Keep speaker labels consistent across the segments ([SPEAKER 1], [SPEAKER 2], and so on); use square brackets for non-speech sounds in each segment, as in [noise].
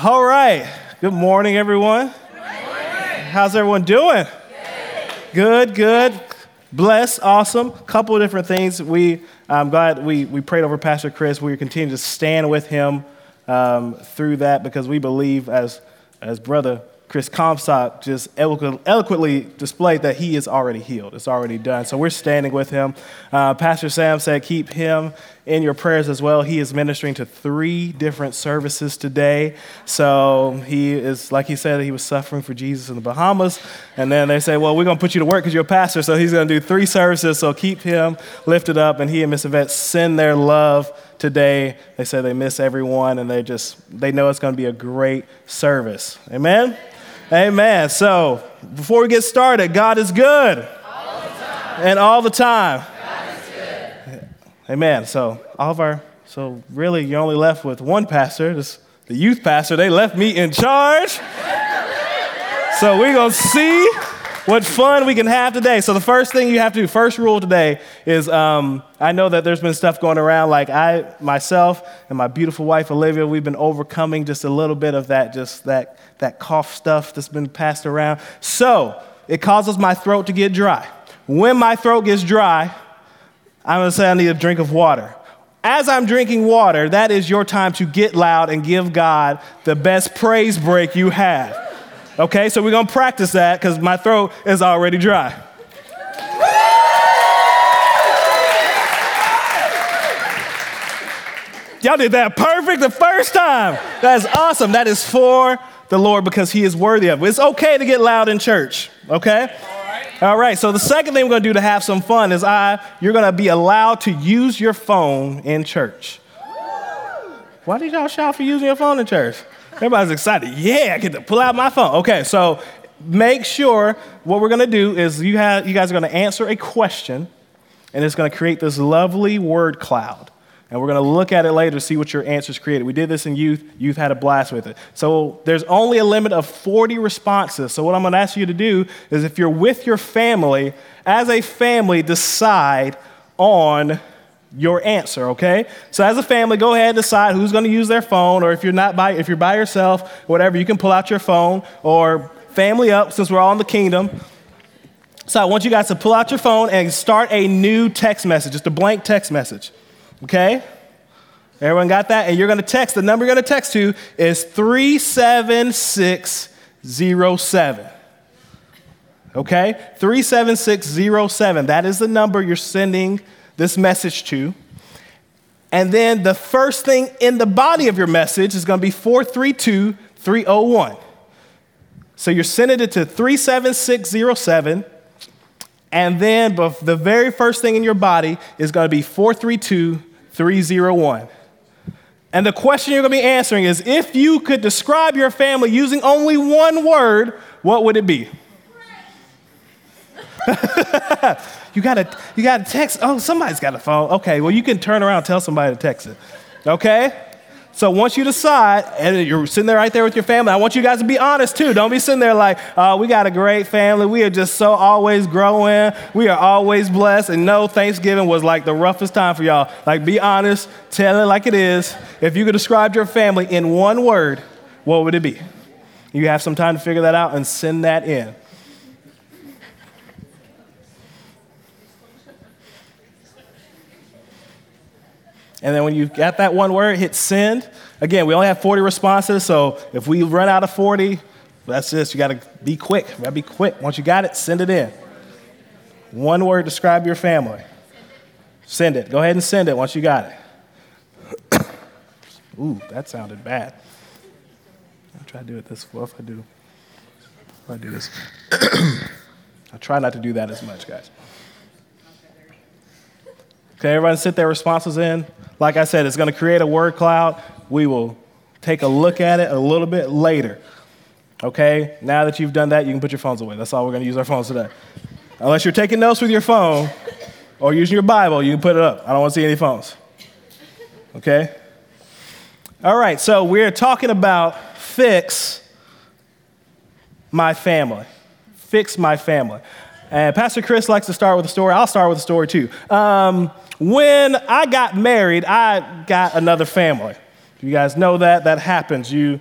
[SPEAKER 1] All right. Good morning, everyone. How's everyone doing? Good, good. Blessed, awesome. Couple of different things. We, I'm glad we, we prayed over Pastor Chris. We continue to stand with him um, through that because we believe, as, as Brother Chris Comstock just eloquently displayed that he is already healed. It's already done. So we're standing with him. Uh, Pastor Sam said, keep him in your prayers as well. He is ministering to three different services today. So he is, like he said, he was suffering for Jesus in the Bahamas. And then they say, well, we're going to put you to work because you're a pastor. So he's going to do three services. So keep him lifted up. And he and Miss Yvette send their love today. They say they miss everyone and they just, they know it's going to be a great service. Amen? Amen. So, before we get started, God is good. All and all the time. Amen. So, all of our, so really, you're only left with one pastor, this, the youth pastor. They left me in charge. so, we're to see what fun we can have today. So, the first thing you have to do, first rule today is um, I know that there's been stuff going around, like I, myself, and my beautiful wife, Olivia, we've been overcoming just a little bit of that, just that, that cough stuff that's been passed around. So, it causes my throat to get dry. When my throat gets dry, I'm gonna say I need a drink of water. As I'm drinking water, that is your time to get loud and give God the best praise break you have. Okay, so we're gonna practice that because my throat is already dry. Y'all did that perfect the first time. That's awesome. That is for the Lord because He is worthy of it. It's okay to get loud in church, okay? All right, so the second thing we're gonna do to have some fun is I, you're gonna be allowed to use your phone in church. Why did y'all shout for using your phone in church? Everybody's excited. Yeah, I get to pull out my phone. Okay, so make sure what we're going to do is you, have, you guys are going to answer a question, and it's going to create this lovely word cloud. And we're going to look at it later to see what your answers created. We did this in youth. Youth had a blast with it. So there's only a limit of 40 responses. So what I'm going to ask you to do is if you're with your family, as a family, decide on your answer, okay? So as a family, go ahead and decide who's going to use their phone, or if you're not by, if you're by yourself, whatever, you can pull out your phone, or family up, since we're all in the kingdom. So I want you guys to pull out your phone and start a new text message, just a blank text message, okay? Everyone got that? And you're going to text, the number you're going to text to is 37607. Okay? 37607. That is the number you're sending this message to. And then the first thing in the body of your message is going to be 432 301. So you're sending it to 37607. And then the very first thing in your body is going to be 432 301. And the question you're going to be answering is if you could describe your family using only one word, what would it be? [laughs] You gotta, you gotta text. Oh, somebody's got a phone. Okay, well, you can turn around tell somebody to text it. Okay? So once you decide, and you're sitting there right there with your family, I want you guys to be honest too. Don't be sitting there like, oh, we got a great family. We are just so always growing. We are always blessed. And no, Thanksgiving was like the roughest time for y'all. Like, be honest, tell it like it is. If you could describe your family in one word, what would it be? You have some time to figure that out and send that in. And then when you got that one word, hit send. Again, we only have 40 responses, so if we run out of 40, that's just, you gotta be quick. You gotta be quick. Once you got it, send it in. One word, describe your family. Send it. Go ahead and send it once you got it. [coughs] Ooh, that sounded bad. I'll try to do it this way. If I do, if I do this, [coughs] I try not to do that as much, guys. Okay, everybody sit their responses in. Like I said, it's going to create a word cloud. We will take a look at it a little bit later. Okay, now that you've done that, you can put your phones away. That's all we're going to use our phones today. Unless you're taking notes with your phone or using your Bible, you can put it up. I don't want to see any phones. Okay? All right, so we're talking about fix my family. Fix my family. And Pastor Chris likes to start with a story. I'll start with a story too. Um, when I got married, I got another family. You guys know that. That happens. You,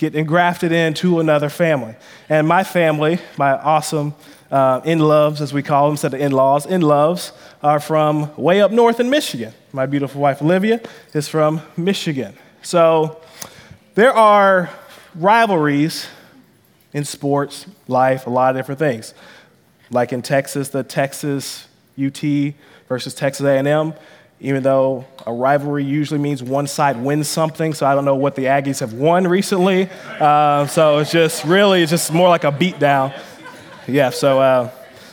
[SPEAKER 1] get engrafted into another family. And my family, my awesome uh, in loves, as we call them, instead of in laws, in loves, are from way up north in Michigan. My beautiful wife, Olivia, is from Michigan. So there are rivalries in sports, life, a lot of different things. Like in Texas, the Texas UT versus Texas A&M, even though a rivalry usually means one side wins something, so I don't know what the Aggies have won recently. Uh, so it's just really, it's just more like a beatdown. Yeah, so uh,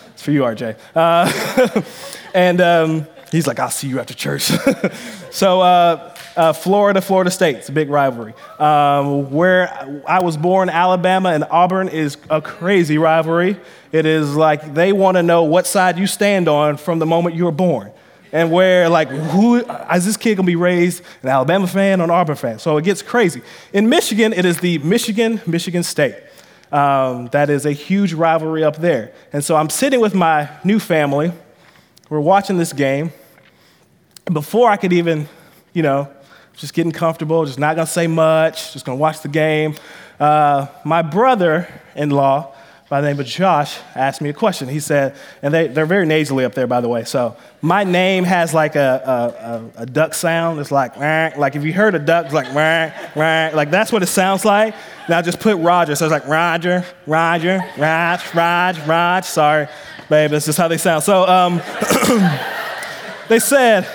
[SPEAKER 1] it's for you, RJ. Uh, [laughs] and um, he's like, I'll see you after church. [laughs] so uh, Florida, Florida State, it's a big rivalry. Um, where I was born, Alabama and Auburn is a crazy rivalry. It is like they want to know what side you stand on from the moment you were born. And where, like, who is this kid gonna be raised an Alabama fan or an Auburn fan? So it gets crazy. In Michigan, it is the Michigan, Michigan State. Um, that is a huge rivalry up there. And so I'm sitting with my new family. We're watching this game. Before I could even, you know, just getting comfortable, just not gonna say much, just gonna watch the game. Uh, my brother in law, by the name of Josh, asked me a question. He said, and they, they're very nasally up there, by the way. So my name has like a, a, a, a duck sound. It's like, like if you heard a duck, it's like, like that's what it sounds like. Now just put Roger. So it's like Roger, Roger, Raj, Raj, Raj. Sorry, babe, that's just how they sound. So um, [clears throat] they said,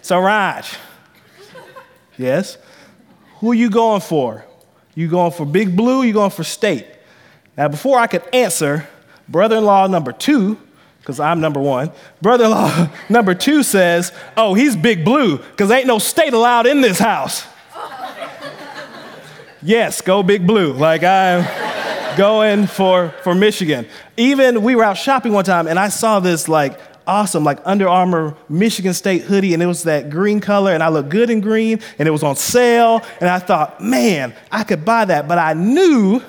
[SPEAKER 1] so Raj, yes, who are you going for? You going for Big Blue? You going for State? Now, before I could answer, brother in law number two, because I'm number one, brother in law [laughs] number two says, Oh, he's big blue, because ain't no state allowed in this house. [laughs] yes, go big blue. Like I'm going for, for Michigan. Even we were out shopping one time and I saw this like awesome, like Under Armour Michigan State hoodie, and it was that green color, and I looked good in green, and it was on sale. And I thought, man, I could buy that. But I knew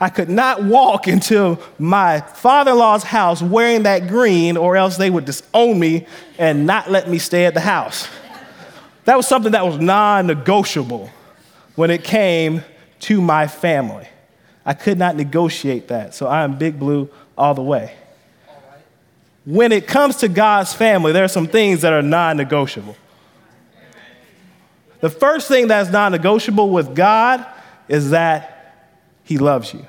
[SPEAKER 1] I could not walk [laughs] into my father in law's house wearing that green, or else they would disown me and not let me stay at the house. That was something that was non negotiable when it came to my family. I could not negotiate that. So I am Big Blue all the way. When it comes to God's family, there are some things that are non negotiable. The first thing that's non negotiable with God is that He loves you.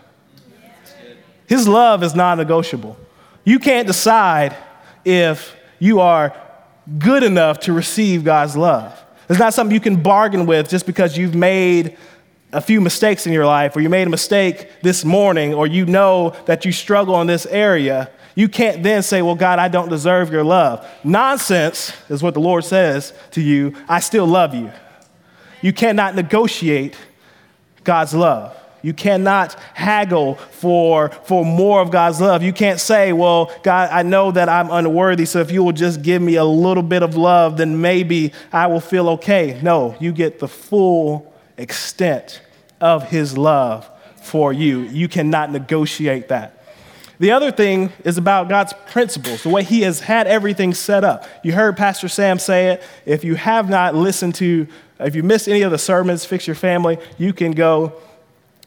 [SPEAKER 1] His love is non negotiable. You can't decide if you are good enough to receive God's love. It's not something you can bargain with just because you've made a few mistakes in your life, or you made a mistake this morning, or you know that you struggle in this area. You can't then say, Well, God, I don't deserve your love. Nonsense is what the Lord says to you. I still love you. You cannot negotiate God's love. You cannot haggle for, for more of God's love. You can't say, Well, God, I know that I'm unworthy, so if you will just give me a little bit of love, then maybe I will feel okay. No, you get the full extent of His love for you. You cannot negotiate that. The other thing is about God's principles, the way He has had everything set up. You heard Pastor Sam say it. If you have not listened to, if you missed any of the sermons, Fix Your Family, you can go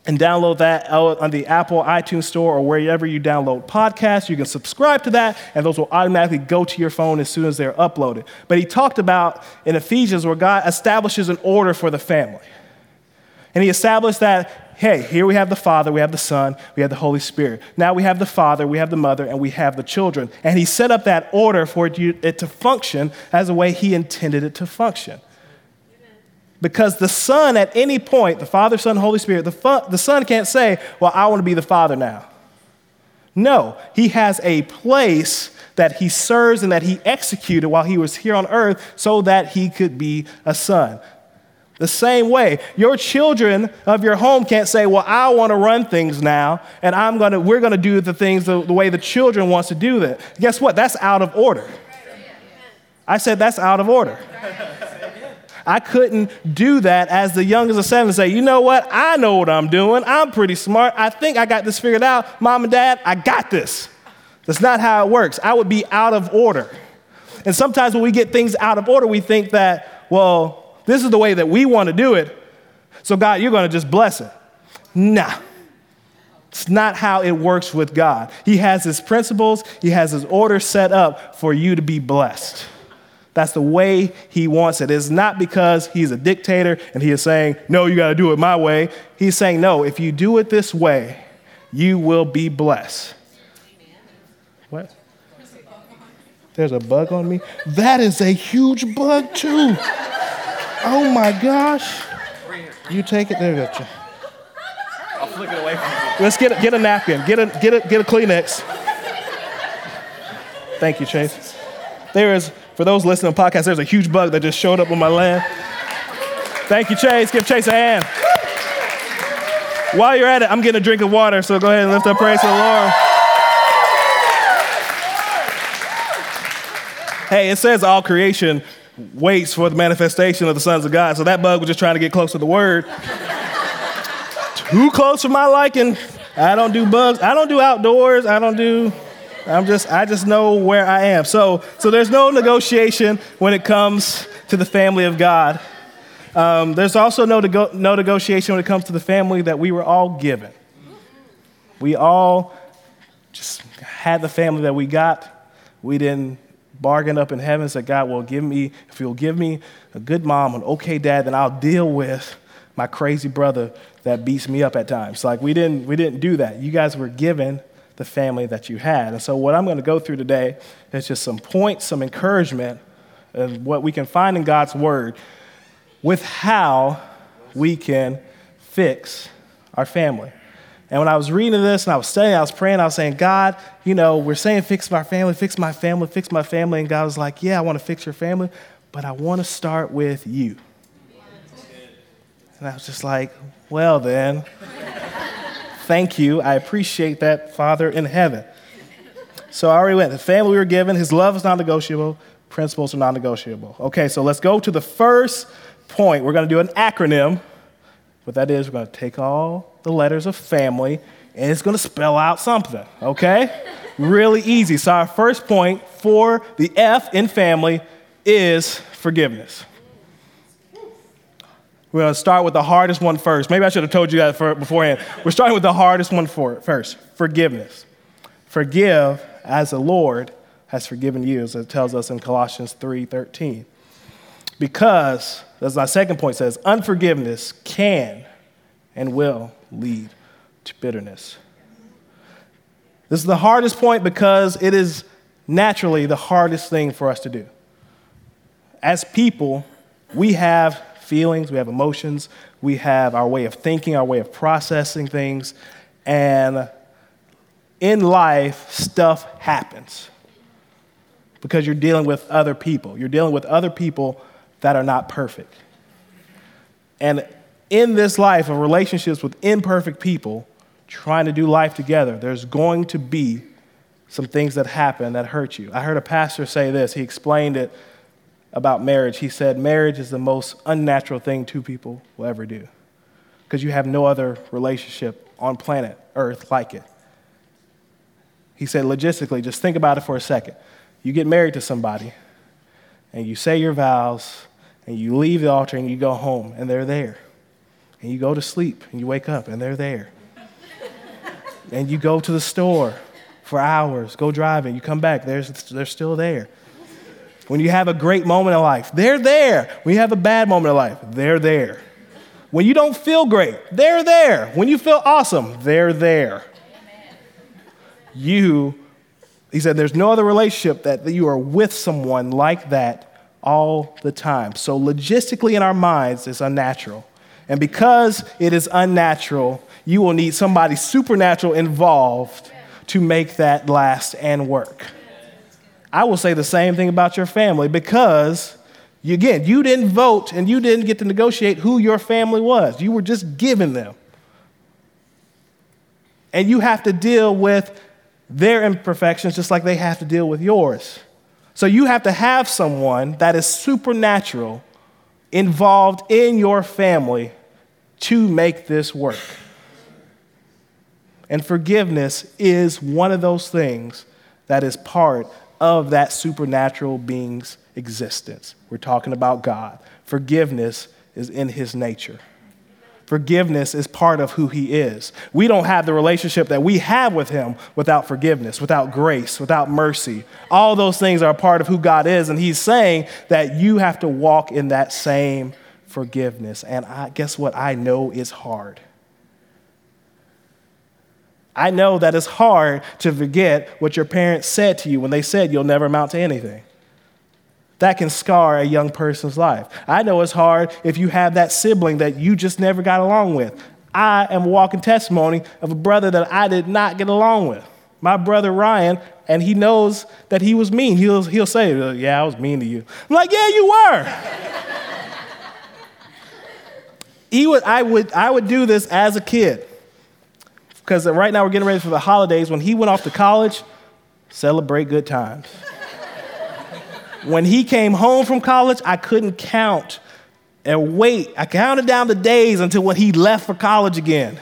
[SPEAKER 1] and download that on the Apple iTunes Store or wherever you download podcasts. You can subscribe to that, and those will automatically go to your phone as soon as they're uploaded. But he talked about in Ephesians where God establishes an order for the family. And he established that, hey, here we have the Father, we have the Son, we have the Holy Spirit. Now we have the Father, we have the Mother, and we have the children. And he set up that order for it to function as the way he intended it to function. Because the Son, at any point, the Father, Son, Holy Spirit, the, fu- the Son can't say, Well, I want to be the Father now. No, he has a place that he serves and that he executed while he was here on earth so that he could be a son. The same way, your children of your home can't say, Well, I want to run things now, and I'm gonna, we're going to do the things the, the way the children wants to do that. Guess what? That's out of order. I said that's out of order. I couldn't do that as the youngest of seven say, you know what? I know what I'm doing. I'm pretty smart. I think I got this figured out. Mom and dad, I got this. That's not how it works. I would be out of order. And sometimes when we get things out of order, we think that, well, this is the way that we want to do it. So, God, you're going to just bless it. Nah. It's not how it works with God. He has his principles, he has his order set up for you to be blessed. That's the way he wants it. It's not because he's a dictator and he is saying, no, you got to do it my way. He's saying, no, if you do it this way, you will be blessed. What? There's a bug on me? That is a huge bug, too. Oh my gosh. You take it. There you.
[SPEAKER 2] I'll flick it away from you.
[SPEAKER 1] Let's get a, get a napkin. Get a, get, a, get a Kleenex. Thank you, Chase. There is, for those listening to podcasts, there's a huge bug that just showed up on my land. Thank you, Chase. Give Chase a hand. While you're at it, I'm getting a drink of water, so go ahead and lift up praise to the Lord. Hey, it says all creation waits for the manifestation of the sons of God. So that bug was just trying to get close to the word. Too close for my liking. I don't do bugs. I don't do outdoors. I don't do. I'm just. I just know where I am. So so there's no negotiation when it comes to the family of God. Um, there's also no, no negotiation when it comes to the family that we were all given. We all just had the family that we got. We didn't bargain up in heaven, said, God will give me, if you'll give me a good mom, an okay dad, then I'll deal with my crazy brother that beats me up at times. Like we didn't, we didn't do that. You guys were given the family that you had. And so what I'm going to go through today is just some points, some encouragement, of what we can find in God's word with how we can fix our family. And when I was reading this and I was studying, I was praying, I was saying, God, you know, we're saying fix my family, fix my family, fix my family. And God was like, yeah, I want to fix your family, but I want to start with you. And I was just like, well, then, thank you. I appreciate that, Father in heaven. So I already went. The family we were given, his love is non negotiable, principles are non negotiable. Okay, so let's go to the first point. We're going to do an acronym. What that is, we're going to take all the letters of family and it's going to spell out something, okay? really easy. So, our first point for the F in family is forgiveness. We're going to start with the hardest one first. Maybe I should have told you that beforehand. We're starting with the hardest one for, first forgiveness. Forgive as the Lord has forgiven you, as it tells us in Colossians 3:13. Because, as my second point says, unforgiveness can and will lead to bitterness. This is the hardest point because it is naturally the hardest thing for us to do. As people, we have feelings, we have emotions, we have our way of thinking, our way of processing things, and in life, stuff happens because you're dealing with other people. You're dealing with other people that are not perfect. And in this life of relationships with imperfect people, trying to do life together, there's going to be some things that happen that hurt you. I heard a pastor say this. He explained it about marriage. He said, Marriage is the most unnatural thing two people will ever do because you have no other relationship on planet Earth like it. He said, logistically, just think about it for a second. You get married to somebody, and you say your vows, and you leave the altar, and you go home, and they're there. And you go to sleep, and you wake up, and they're there. and you go to the store for hours, go driving, you come back, they're, they're still there. When you have a great moment in life, they're there. When you have a bad moment in life, they're there. When you don't feel great, they're there. When you feel awesome, they're there. You, he said, there's no other relationship that you are with someone like that all the time. So, logistically, in our minds, it's unnatural. And because it is unnatural, you will need somebody supernatural involved to make that last and work. I will say the same thing about your family because, again, you didn't vote and you didn't get to negotiate who your family was. You were just given them. And you have to deal with their imperfections just like they have to deal with yours. So you have to have someone that is supernatural involved in your family to make this work. And forgiveness is one of those things that is part of that supernatural being's existence. We're talking about God. Forgiveness is in his nature. Forgiveness is part of who He is. We don't have the relationship that we have with Him without forgiveness, without grace, without mercy. All those things are a part of who God is. And He's saying that you have to walk in that same forgiveness. And I, guess what? I know is hard. I know that it's hard to forget what your parents said to you when they said you'll never amount to anything. That can scar a young person's life. I know it's hard if you have that sibling that you just never got along with. I am a walking testimony of a brother that I did not get along with. My brother Ryan, and he knows that he was mean. He'll, he'll say, uh, Yeah, I was mean to you. I'm like, Yeah, you were. [laughs] he would, I, would, I would do this as a kid because right now we're getting ready for the holidays. When he went off to college, celebrate good times. When he came home from college, I couldn't count and wait. I counted down the days until when he left for college again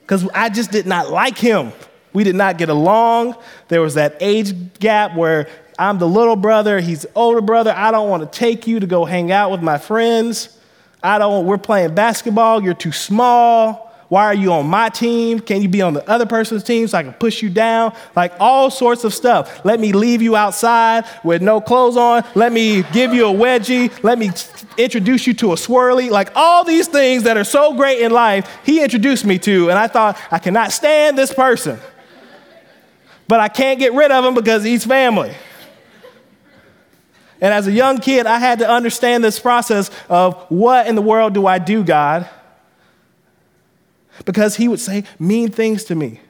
[SPEAKER 1] because I just did not like him. We did not get along. There was that age gap where I'm the little brother, he's the older brother. I don't want to take you to go hang out with my friends. I don't, we're playing basketball, you're too small. Why are you on my team? Can you be on the other person's team so I can push you down? Like all sorts of stuff. Let me leave you outside with no clothes on. Let me give you a wedgie. Let me introduce you to a swirly. Like all these things that are so great in life, he introduced me to. And I thought, I cannot stand this person. But I can't get rid of him because he's family. And as a young kid, I had to understand this process of what in the world do I do, God? Because he would say mean things to me.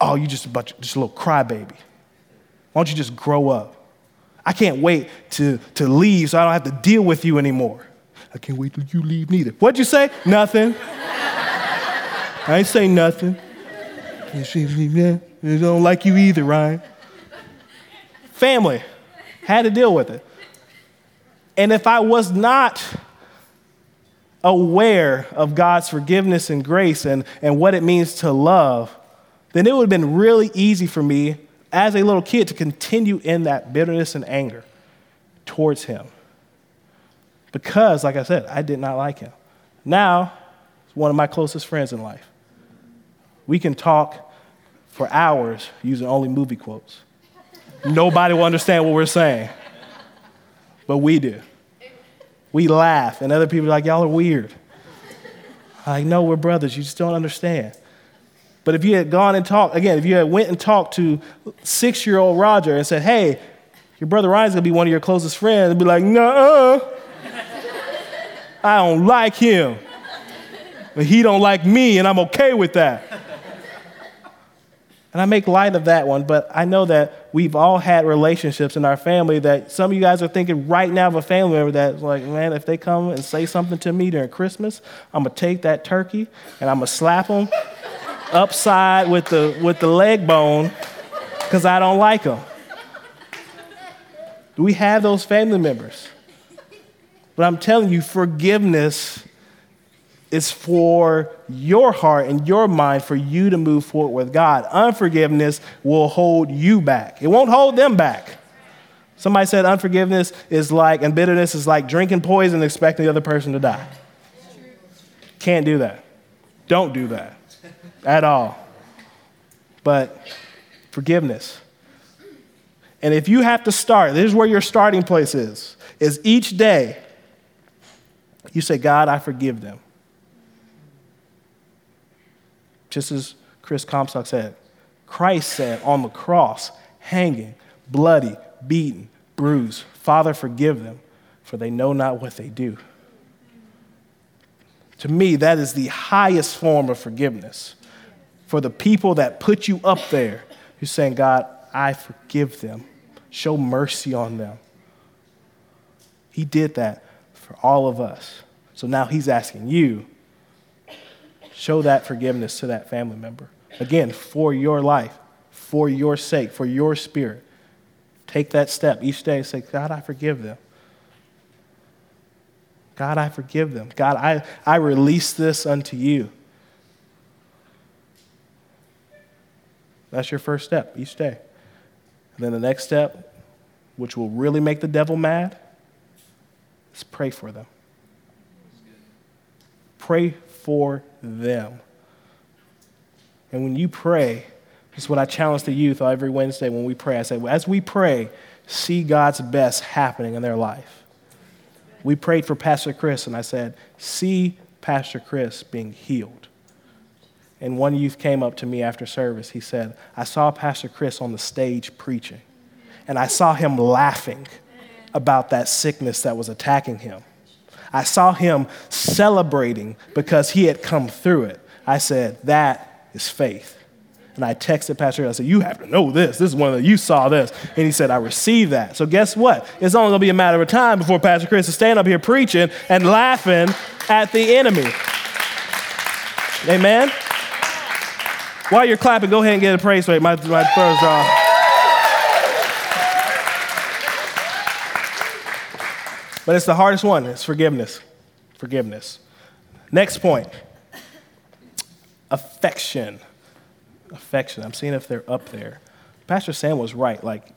[SPEAKER 1] Oh, you just a bunch, just a little crybaby. Why don't you just grow up? I can't wait to, to leave so I don't have to deal with you anymore. I can't wait till you leave neither. What'd you say? Nothing. I ain't say nothing. I don't like you either, Ryan. Family had to deal with it. And if I was not aware of God's forgiveness and grace and, and what it means to love, then it would have been really easy for me as a little kid to continue in that bitterness and anger towards Him. Because, like I said, I did not like Him. Now, he's one of my closest friends in life. We can talk for hours using only movie quotes. Nobody will understand what we're saying, but we do. We laugh, and other people are like, y'all are weird. Like, no, we're brothers. You just don't understand. But if you had gone and talked, again, if you had went and talked to six year old Roger and said, hey, your brother Ryan's gonna be one of your closest friends, they'd be like, nah, I don't like him. But he don't like me, and I'm okay with that. And I make light of that one, but I know that we've all had relationships in our family that some of you guys are thinking right now of a family member that's like, man, if they come and say something to me during Christmas, I'm gonna take that turkey and I'm gonna slap them [laughs] upside with the, with the leg bone because I don't like them. Do we have those family members. But I'm telling you, forgiveness is for your heart and your mind for you to move forward with God. Unforgiveness will hold you back, it won't hold them back. Somebody said unforgiveness is like, and bitterness is like drinking poison and expecting the other person to die. Can't do that. Don't do that at all. But forgiveness. And if you have to start, this is where your starting place is, is each day you say, God, I forgive them. Just as Chris Comstock said, Christ said on the cross, hanging, bloody, beaten, bruised, Father, forgive them, for they know not what they do. To me, that is the highest form of forgiveness. For the people that put you up there, you're saying, God, I forgive them. Show mercy on them. He did that for all of us. So now he's asking you Show that forgiveness to that family member. Again, for your life, for your sake, for your spirit. Take that step each day and say, God, I forgive them. God, I forgive them. God, I, I release this unto you. That's your first step each day. And then the next step, which will really make the devil mad, is pray for them. pray for them. And when you pray, this is what I challenge the youth every Wednesday when we pray. I say, as we pray, see God's best happening in their life. We prayed for Pastor Chris, and I said, see Pastor Chris being healed. And one youth came up to me after service. He said, I saw Pastor Chris on the stage preaching, and I saw him laughing about that sickness that was attacking him. I saw him celebrating because he had come through it. I said, That is faith. And I texted Pastor, I said, You have to know this. This is one of the, you saw this. And he said, I received that. So guess what? It's only to be a matter of time before Pastor Chris is standing up here preaching and laughing at the enemy. Amen? While you're clapping, go ahead and get a praise break. My, my throat's uh, off. But it's the hardest one. It's forgiveness. Forgiveness. Next point affection. Affection. I'm seeing if they're up there. Pastor Sam was right. Like,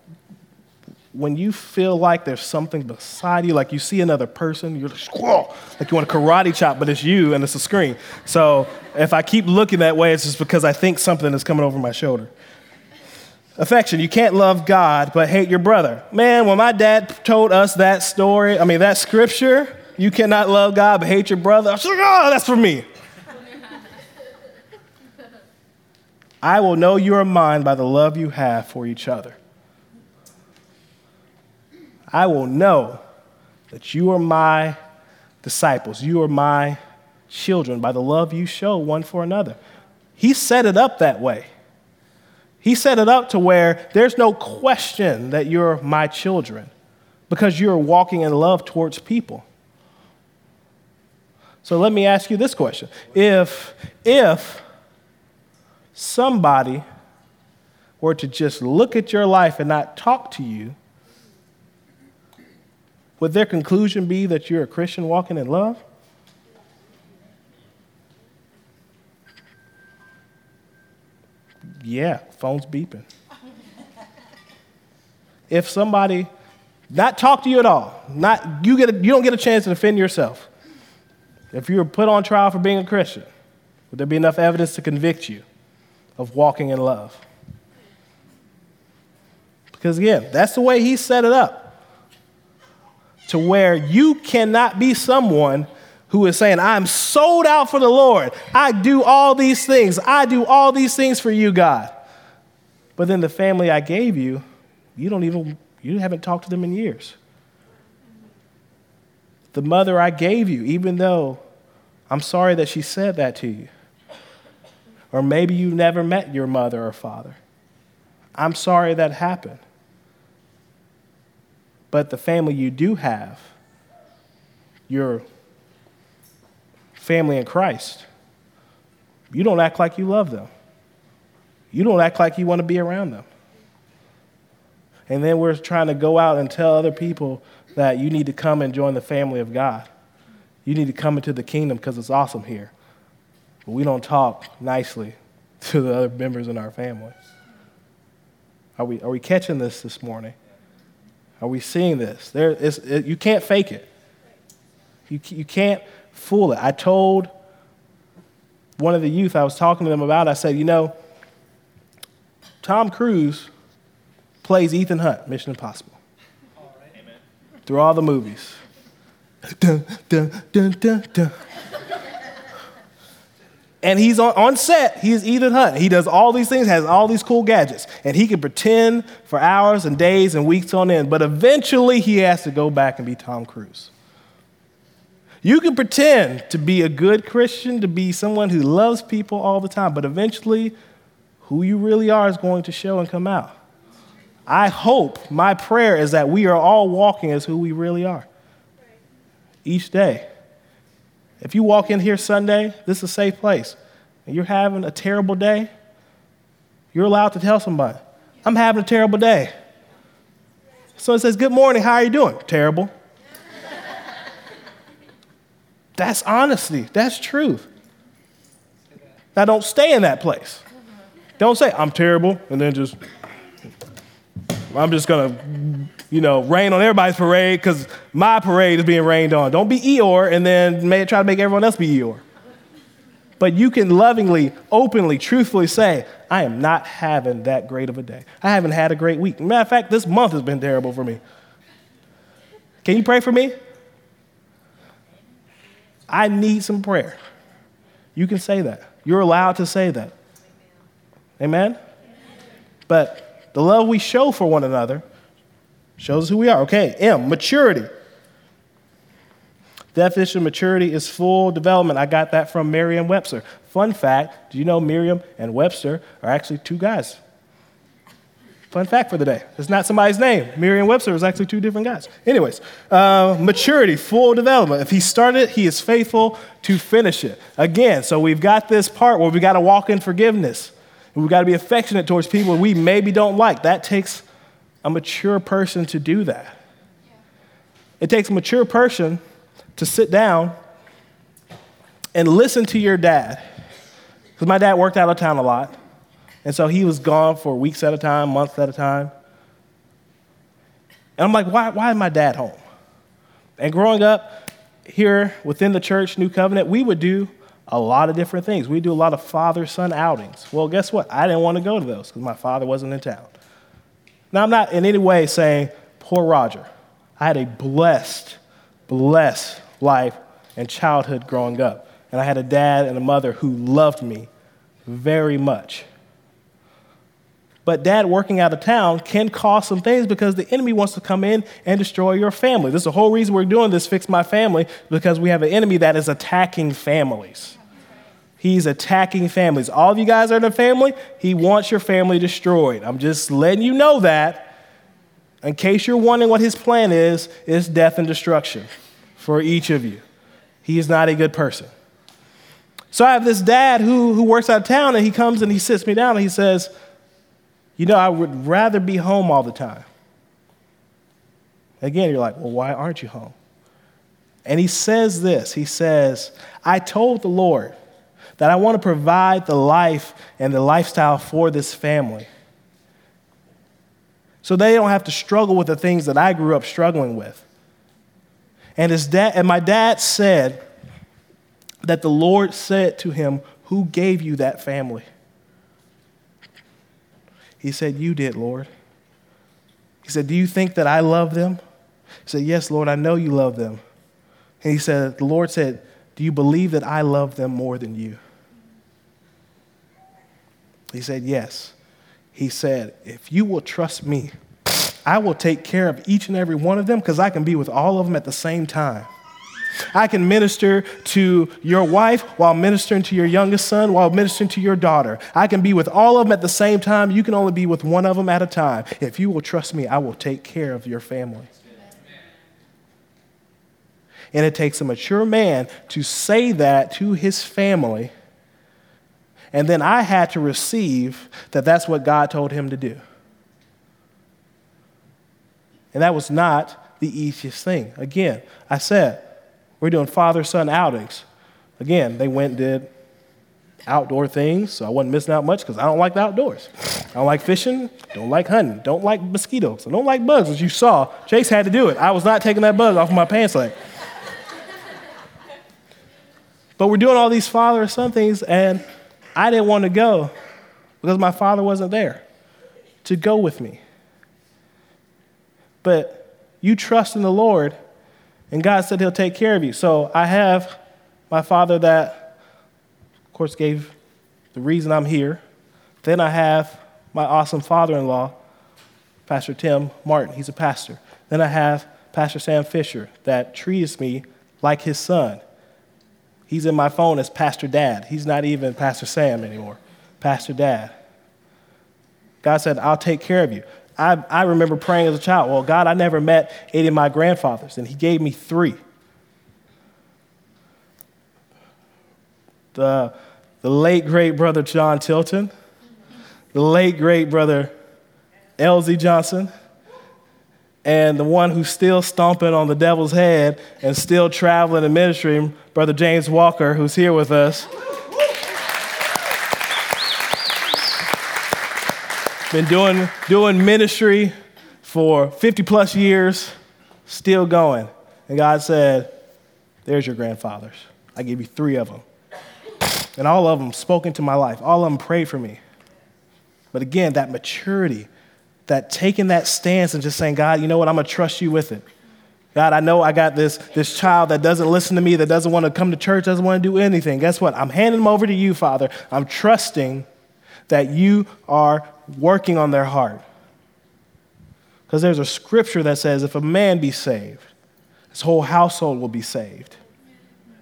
[SPEAKER 1] when you feel like there's something beside you, like you see another person, you're like, like you want a karate chop, but it's you and it's a screen. So if I keep looking that way, it's just because I think something is coming over my shoulder. Affection. You can't love God but hate your brother. Man, when my dad told us that story, I mean, that scripture, you cannot love God but hate your brother, I was like, oh, that's for me. I will know you are mine by the love you have for each other. I will know that you are my disciples, you are my children by the love you show one for another. He set it up that way. He set it up to where there's no question that you're my children because you're walking in love towards people. So let me ask you this question. If, if somebody were to just look at your life and not talk to you, would their conclusion be that you're a Christian walking in love? Yeah, phone's beeping. if somebody not talk to you at all, not you get a, you don't get a chance to defend yourself. If you were put on trial for being a Christian, would there be enough evidence to convict you of walking in love? Because again, that's the way he set it up. To where you cannot be someone who is saying, I'm sold out for the Lord. I do all these things. I do all these things for you, God. But then the family I gave you, you don't even, you haven't talked to them in years. The mother I gave you, even though I'm sorry that she said that to you. Or maybe you never met your mother or father. I'm sorry that happened. But the family you do have, your family in Christ, you don't act like you love them. You don't act like you want to be around them. And then we're trying to go out and tell other people that you need to come and join the family of God. You need to come into the kingdom because it's awesome here. But we don't talk nicely [laughs] to the other members in our family. Are we, are we catching this this morning? Are we seeing this? There, it, you can't fake it. You, you can't fool it. I told one of the youth I was talking to them about, I said, you know, Tom Cruise plays Ethan Hunt, Mission Impossible. All right. Through all the movies. Dun, dun, dun, and he's on, on set, he's Ethan Hunt. He does all these things, has all these cool gadgets, and he can pretend for hours and days and weeks on end, but eventually he has to go back and be Tom Cruise. You can pretend to be a good Christian, to be someone who loves people all the time, but eventually, who you really are is going to show and come out. I hope, my prayer is that we are all walking as who we really are each day. If you walk in here Sunday, this is a safe place, and you're having a terrible day, you're allowed to tell somebody, I'm having a terrible day. Someone says, Good morning, how are you doing? Terrible. That's honesty. That's truth. Now, don't stay in that place. Don't say, I'm terrible, and then just, I'm just to, you know, rain on everybody's parade because my parade is being rained on. Don't be Eeyore and then may, try to make everyone else be Eeyore. But you can lovingly, openly, truthfully say, I am not having that great of a day. I haven't had a great week. Matter of fact, this month has been terrible for me. Can you pray for me? I need some prayer. You can say that. You're allowed to say that. Amen? But the love we show for one another shows who we are. Okay, M, maturity. Definition of maturity is full development. I got that from Merriam Webster. Fun fact do you know Merriam and Webster are actually two guys? Fun fact for the day. It's not somebody's name. Merriam Webster is actually two different guys. Anyways, uh, maturity, full development. If he started, he is faithful to finish it. Again, so we've got this part where we got to walk in forgiveness. We've got to be affectionate towards people we maybe don't like. That takes a mature person to do that. It takes a mature person to sit down and listen to your dad. Because my dad worked out of town a lot. And so he was gone for weeks at a time, months at a time. And I'm like, why, why is my dad home? And growing up here within the church, New Covenant, we would do a lot of different things. We'd do a lot of father son outings. Well, guess what? I didn't want to go to those because my father wasn't in town. Now, I'm not in any way saying, poor Roger. I had a blessed, blessed life and childhood growing up. And I had a dad and a mother who loved me very much. But dad working out of town can cause some things because the enemy wants to come in and destroy your family. This is the whole reason we're doing this, Fix My Family, because we have an enemy that is attacking families. He's attacking families. All of you guys are in a family, he wants your family destroyed. I'm just letting you know that. In case you're wondering what his plan is, it's death and destruction for each of you. He is not a good person. So I have this dad who, who works out of town, and he comes and he sits me down and he says, You know, I would rather be home all the time. Again, you're like, Well, why aren't you home? And he says this He says, I told the Lord that I want to provide the life and the lifestyle for this family. So they don't have to struggle with the things that I grew up struggling with. And, his dad, and my dad said that the Lord said to him, Who gave you that family? He said, You did, Lord. He said, Do you think that I love them? He said, Yes, Lord, I know you love them. And he said, The Lord said, Do you believe that I love them more than you? He said, Yes. He said, If you will trust me, I will take care of each and every one of them because I can be with all of them at the same time. I can minister to your wife while ministering to your youngest son, while ministering to your daughter. I can be with all of them at the same time. You can only be with one of them at a time. If you will trust me, I will take care of your family. And it takes a mature man to say that to his family. And then I had to receive that that's what God told him to do. And that was not the easiest thing. Again, I said, we're doing father son outings. Again, they went and did outdoor things, so I wasn't missing out much because I don't like the outdoors. I don't like fishing, don't like hunting, don't like mosquitoes, I don't like bugs, as you saw. Chase had to do it. I was not taking that bug off of my pants leg. but we're doing all these father son things, and I didn't want to go because my father wasn't there to go with me. But you trust in the Lord, and God said He'll take care of you. So I have my father that, of course, gave the reason I'm here. Then I have my awesome father in law, Pastor Tim Martin. He's a pastor. Then I have Pastor Sam Fisher that treats me like his son. He's in my phone as Pastor Dad. He's not even Pastor Sam anymore. Pastor Dad. God said, I'll take care of you. I, I remember praying as a child, well, God, I never met any of my grandfathers, and He gave me three. The, the late great brother John Tilton, the late great brother Elsie Johnson, and the one who's still stomping on the devil's head and still traveling in ministry, Brother James Walker, who's here with us. Been doing, doing ministry for 50 plus years, still going. And God said, There's your grandfathers. I gave you three of them. And all of them spoke into my life. All of them prayed for me. But again, that maturity, that taking that stance and just saying, God, you know what? I'm going to trust you with it. God, I know I got this, this child that doesn't listen to me, that doesn't want to come to church, doesn't want to do anything. Guess what? I'm handing them over to you, Father. I'm trusting that you are working on their heart. Because there's a scripture that says, if a man be saved, his whole household will be saved.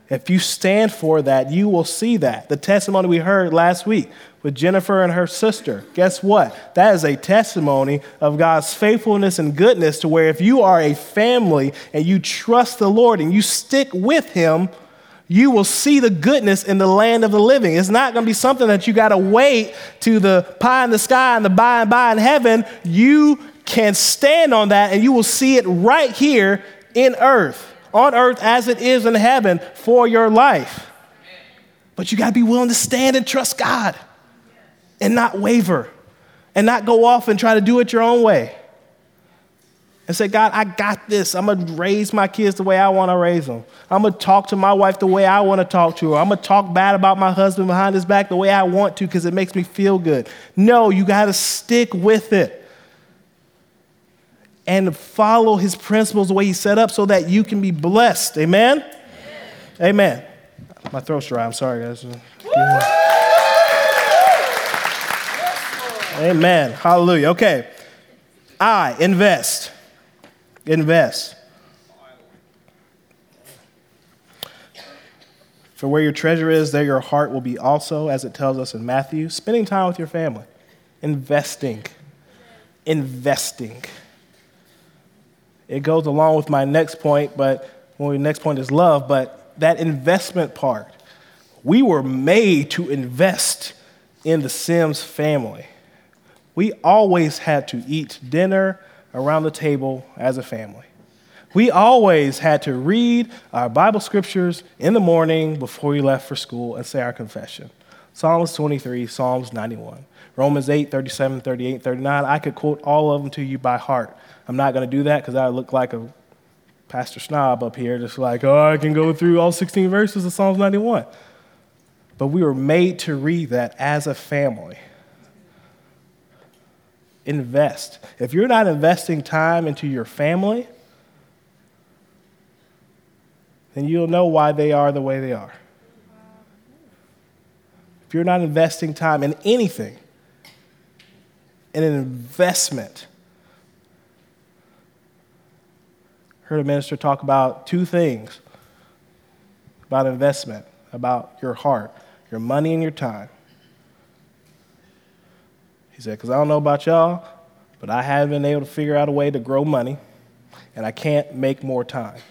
[SPEAKER 1] If you stand for that, you will see that. The testimony we heard last week with Jennifer and her sister, guess what? That is a testimony of God's faithfulness and goodness to where if you are a family and you trust the Lord and you stick with Him, you will see the goodness in the land of the living. It's not going to be something that you got to wait to the pie in the sky and the by and by in heaven. You can stand on that and you will see it right here in earth on earth as it is in heaven for your life. But you got to be willing to stand and trust God and not waver and not go off and try to do it your own way. And say, God, I got this. I'm going to raise my kids the way I want to raise them. I'm going to talk to my wife the way I want to talk to her. I'm going to talk bad about my husband behind his back the way I want to because it makes me feel good. No, you got to stick with it and follow his principles the way he set up so that you can be blessed. Amen? Amen. Amen. My throat's dry. I'm sorry, guys. Amen. Hallelujah. Okay. I invest. Invest. For where your treasure is, there your heart will be also, as it tells us in Matthew. Spending time with your family. Investing. Investing. It goes along with my next point, but well, the next point is love, but that investment part. We were made to invest in the Sims family. We always had to eat dinner around the table as a family. We always had to read our Bible scriptures in the morning before we left for school and say our confession. Psalms 23, Psalms 91, Romans 8, 37, 38, 39. I could quote all of them to you by heart. I'm not going to do that because I look like a pastor snob up here, just like, oh, I can go through all 16 verses of Psalms 91. But we were made to read that as a family. Invest. If you're not investing time into your family, then you'll know why they are the way they are. If you're not investing time in anything, in an investment, heard a minister talk about two things about investment, about your heart, your money and your time. He said, because I don't know about y'all, but I haven't been able to figure out a way to grow money, and I can't make more time.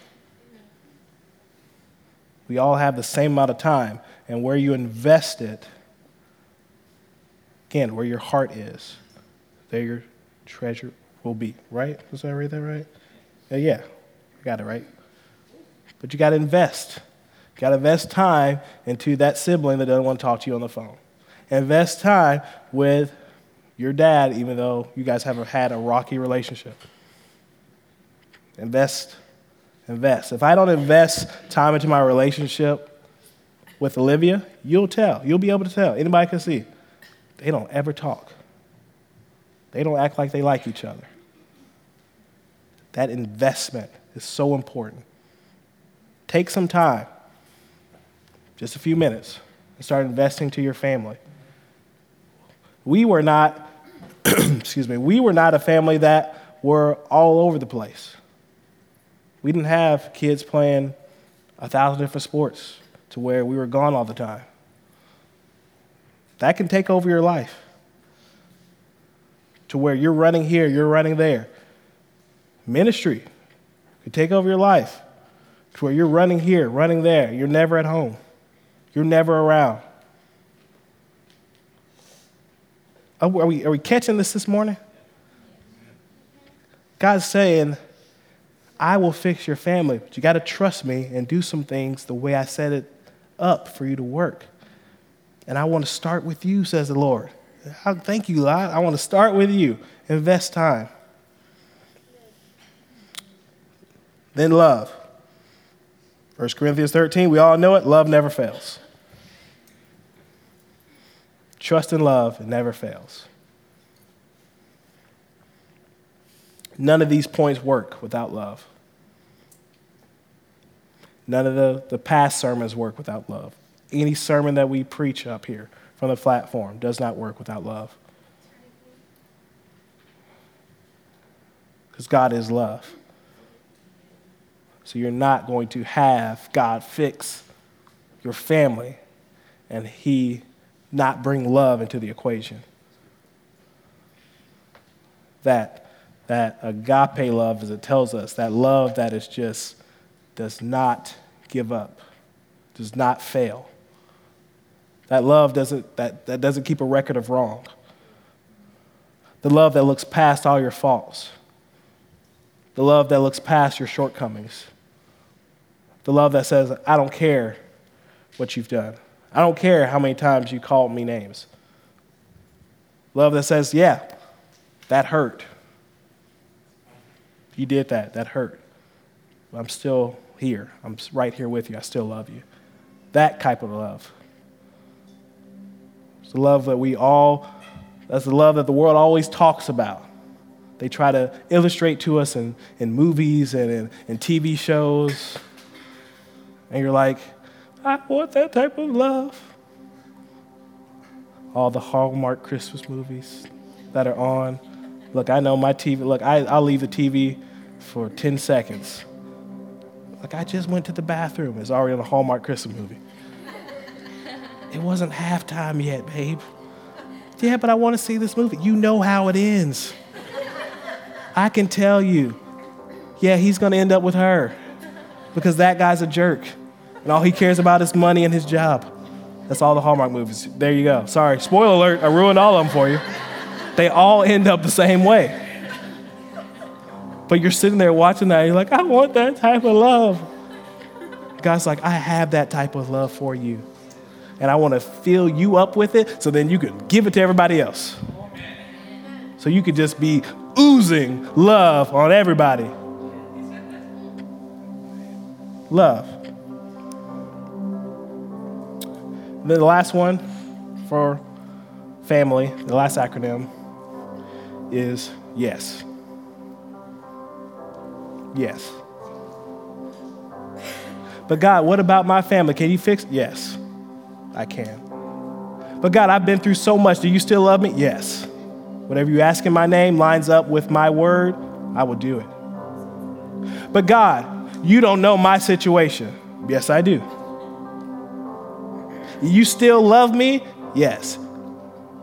[SPEAKER 1] We all have the same amount of time, and where you invest it, again, where your heart is, there your treasure will be, right? Was I read that right? Uh, yeah, I got it right. But you got to invest. You got to invest time into that sibling that doesn't want to talk to you on the phone. Invest time with your dad, even though you guys haven't had a rocky relationship. Invest, invest. If I don't invest time into my relationship with Olivia, you'll tell. You'll be able to tell. Anybody can see. They don't ever talk. They don't act like they like each other. That investment is so important. Take some time, just a few minutes, and start investing to your family. We were not, [clears throat] excuse me, we were not a family that were all over the place. We didn't have kids playing a thousand different sports to where we were gone all the time. That can take over your life to where you're running here, you're running there. Ministry could take over your life to where you're running here, running there. You're never at home, you're never around. Are we, are we catching this this morning? God's saying, I will fix your family, but you got to trust me and do some things the way I set it up for you to work. And I want to start with you, says the Lord. Thank you, Lord. I want to start with you. Invest time. Then love. 1 Corinthians 13, we all know it love never fails. Trust and love, it never fails. None of these points work without love. None of the, the past sermons work without love. Any sermon that we preach up here from the platform does not work without love. Because God is love. So you're not going to have God fix your family and He not bring love into the equation. That, that agape love, as it tells us, that love that is just does not give up, does not fail. That love doesn't, that, that doesn't keep a record of wrong. The love that looks past all your faults. The love that looks past your shortcomings. The love that says, I don't care what you've done. I don't care how many times you called me names. Love that says, yeah, that hurt. You did that, that hurt. I'm still here. I'm right here with you. I still love you. That type of love. It's the love that we all, that's the love that the world always talks about. They try to illustrate to us in, in movies and in, in TV shows. And you're like, I want that type of love. All the Hallmark Christmas movies that are on. Look, I know my TV, look, I, I'll leave the TV for 10 seconds like, I just went to the bathroom. It's already on a Hallmark Christmas movie. it wasn't halftime yet, babe. Yeah, but I want to see this movie. You know how it ends. I can tell you. Yeah, he's going to end up with her because that guy's a jerk. And all he cares about is money and his job. That's all the Hallmark movies. There you go. Sorry, spoiler alert, I ruined all of them for you. They all end up the same way. But you're sitting there watching that, and you're like, I want that type of love. God's like, I have that type of love for you. And I want to fill you up with it so then you can give it to everybody else. So you could just be oozing love on everybody. Love. The last one for family, the last acronym is yes. Yes. But God, what about my family? Can you fix? Yes, I can. But God, I've been through so much. Do you still love me? Yes. Whatever you ask in my name lines up with my word, I will do it. But God, you don't know my situation. Yes, I do. You still love me? Yes.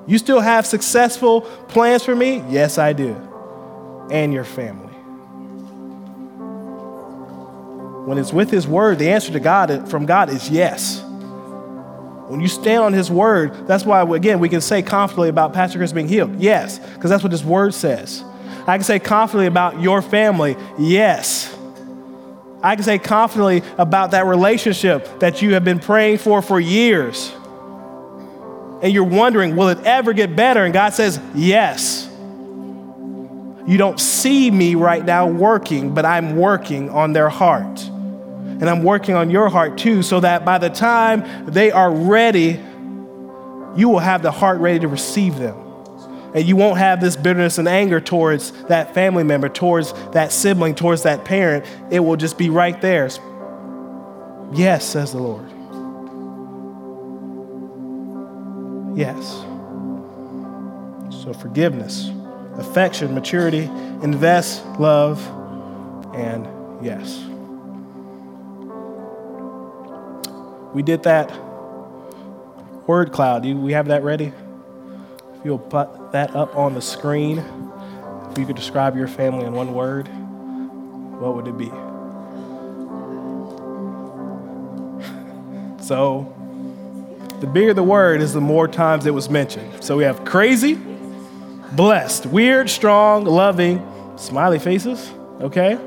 [SPEAKER 1] You still have successful plans for me? Yes, I do. And your family. When it's with His Word, the answer to God from God is yes. When you stand on His Word, that's why, again, we can say confidently about Pastor Chris being healed. Yes, because that's what His Word says. I can say confidently about your family. Yes. I can say confidently about that relationship that you have been praying for for years. And you're wondering, will it ever get better? And God says, yes. You don't see me right now working, but I'm working on their heart. And I'm working on your heart too, so that by the time they are ready, you will have the heart ready to receive them. And you won't have this bitterness and anger towards that family member, towards that sibling, towards that parent. It will just be right there. Yes, says the Lord. Yes. So, forgiveness, affection, maturity, invest, love, and yes. We did that word cloud. Do we have that ready? If you'll put that up on the screen, if you could describe your family in one word, what would it be? [laughs] So, the bigger the word is the more times it was mentioned. So we have crazy, blessed, weird, strong, loving, smiley faces, okay?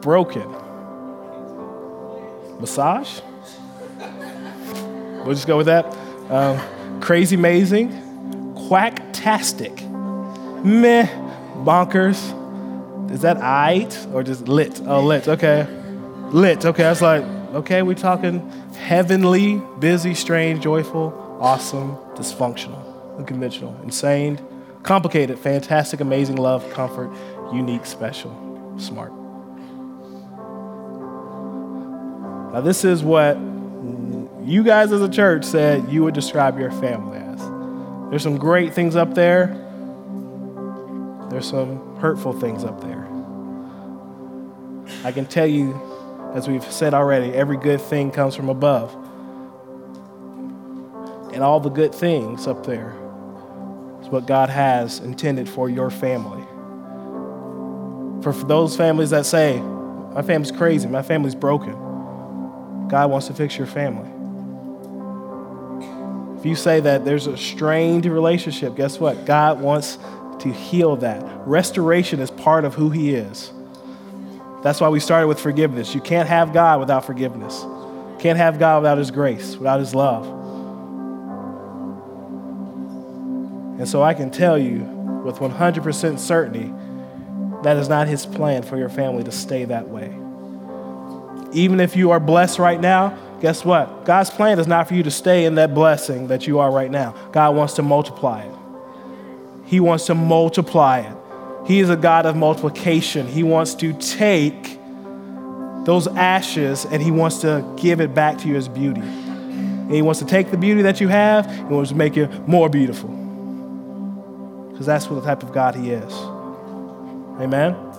[SPEAKER 1] Broken, massage, We'll just go with that. Um, crazy amazing, quacktastic, meh, bonkers. Is that it or just lit? Oh, lit. Okay, lit. Okay, I was like, okay, we talking heavenly, busy, strange, joyful, awesome, dysfunctional, unconventional, insane, complicated, fantastic, amazing, love, comfort, unique, special, smart. Now, this is what you guys as a church said you would describe your family. There's some great things up there, there's some hurtful things up there. I can tell you, as we've said already, every good thing comes from above. And all the good things up there is what God has intended for your family. For those families that say, my family's crazy, my family's broken, God wants to fix your family. If you say that there's a strained relationship, guess what? God wants to heal that. Restoration is part of who He is. That's why we started with forgiveness. You can't have God without forgiveness. You can't have God without His grace, without His love. And so I can tell you with 100% certainty that is not His plan for your family to stay that way. Even if you are blessed right now, guess what? God's plan is not for you to stay in that blessing that you are right now. God wants to multiply it. He wants to multiply it. He is a God of multiplication. He wants to take those ashes and He wants to give it back to you as beauty. And He wants to take the beauty that you have and wants to make it more beautiful. Because that's what the type of God He is. Amen.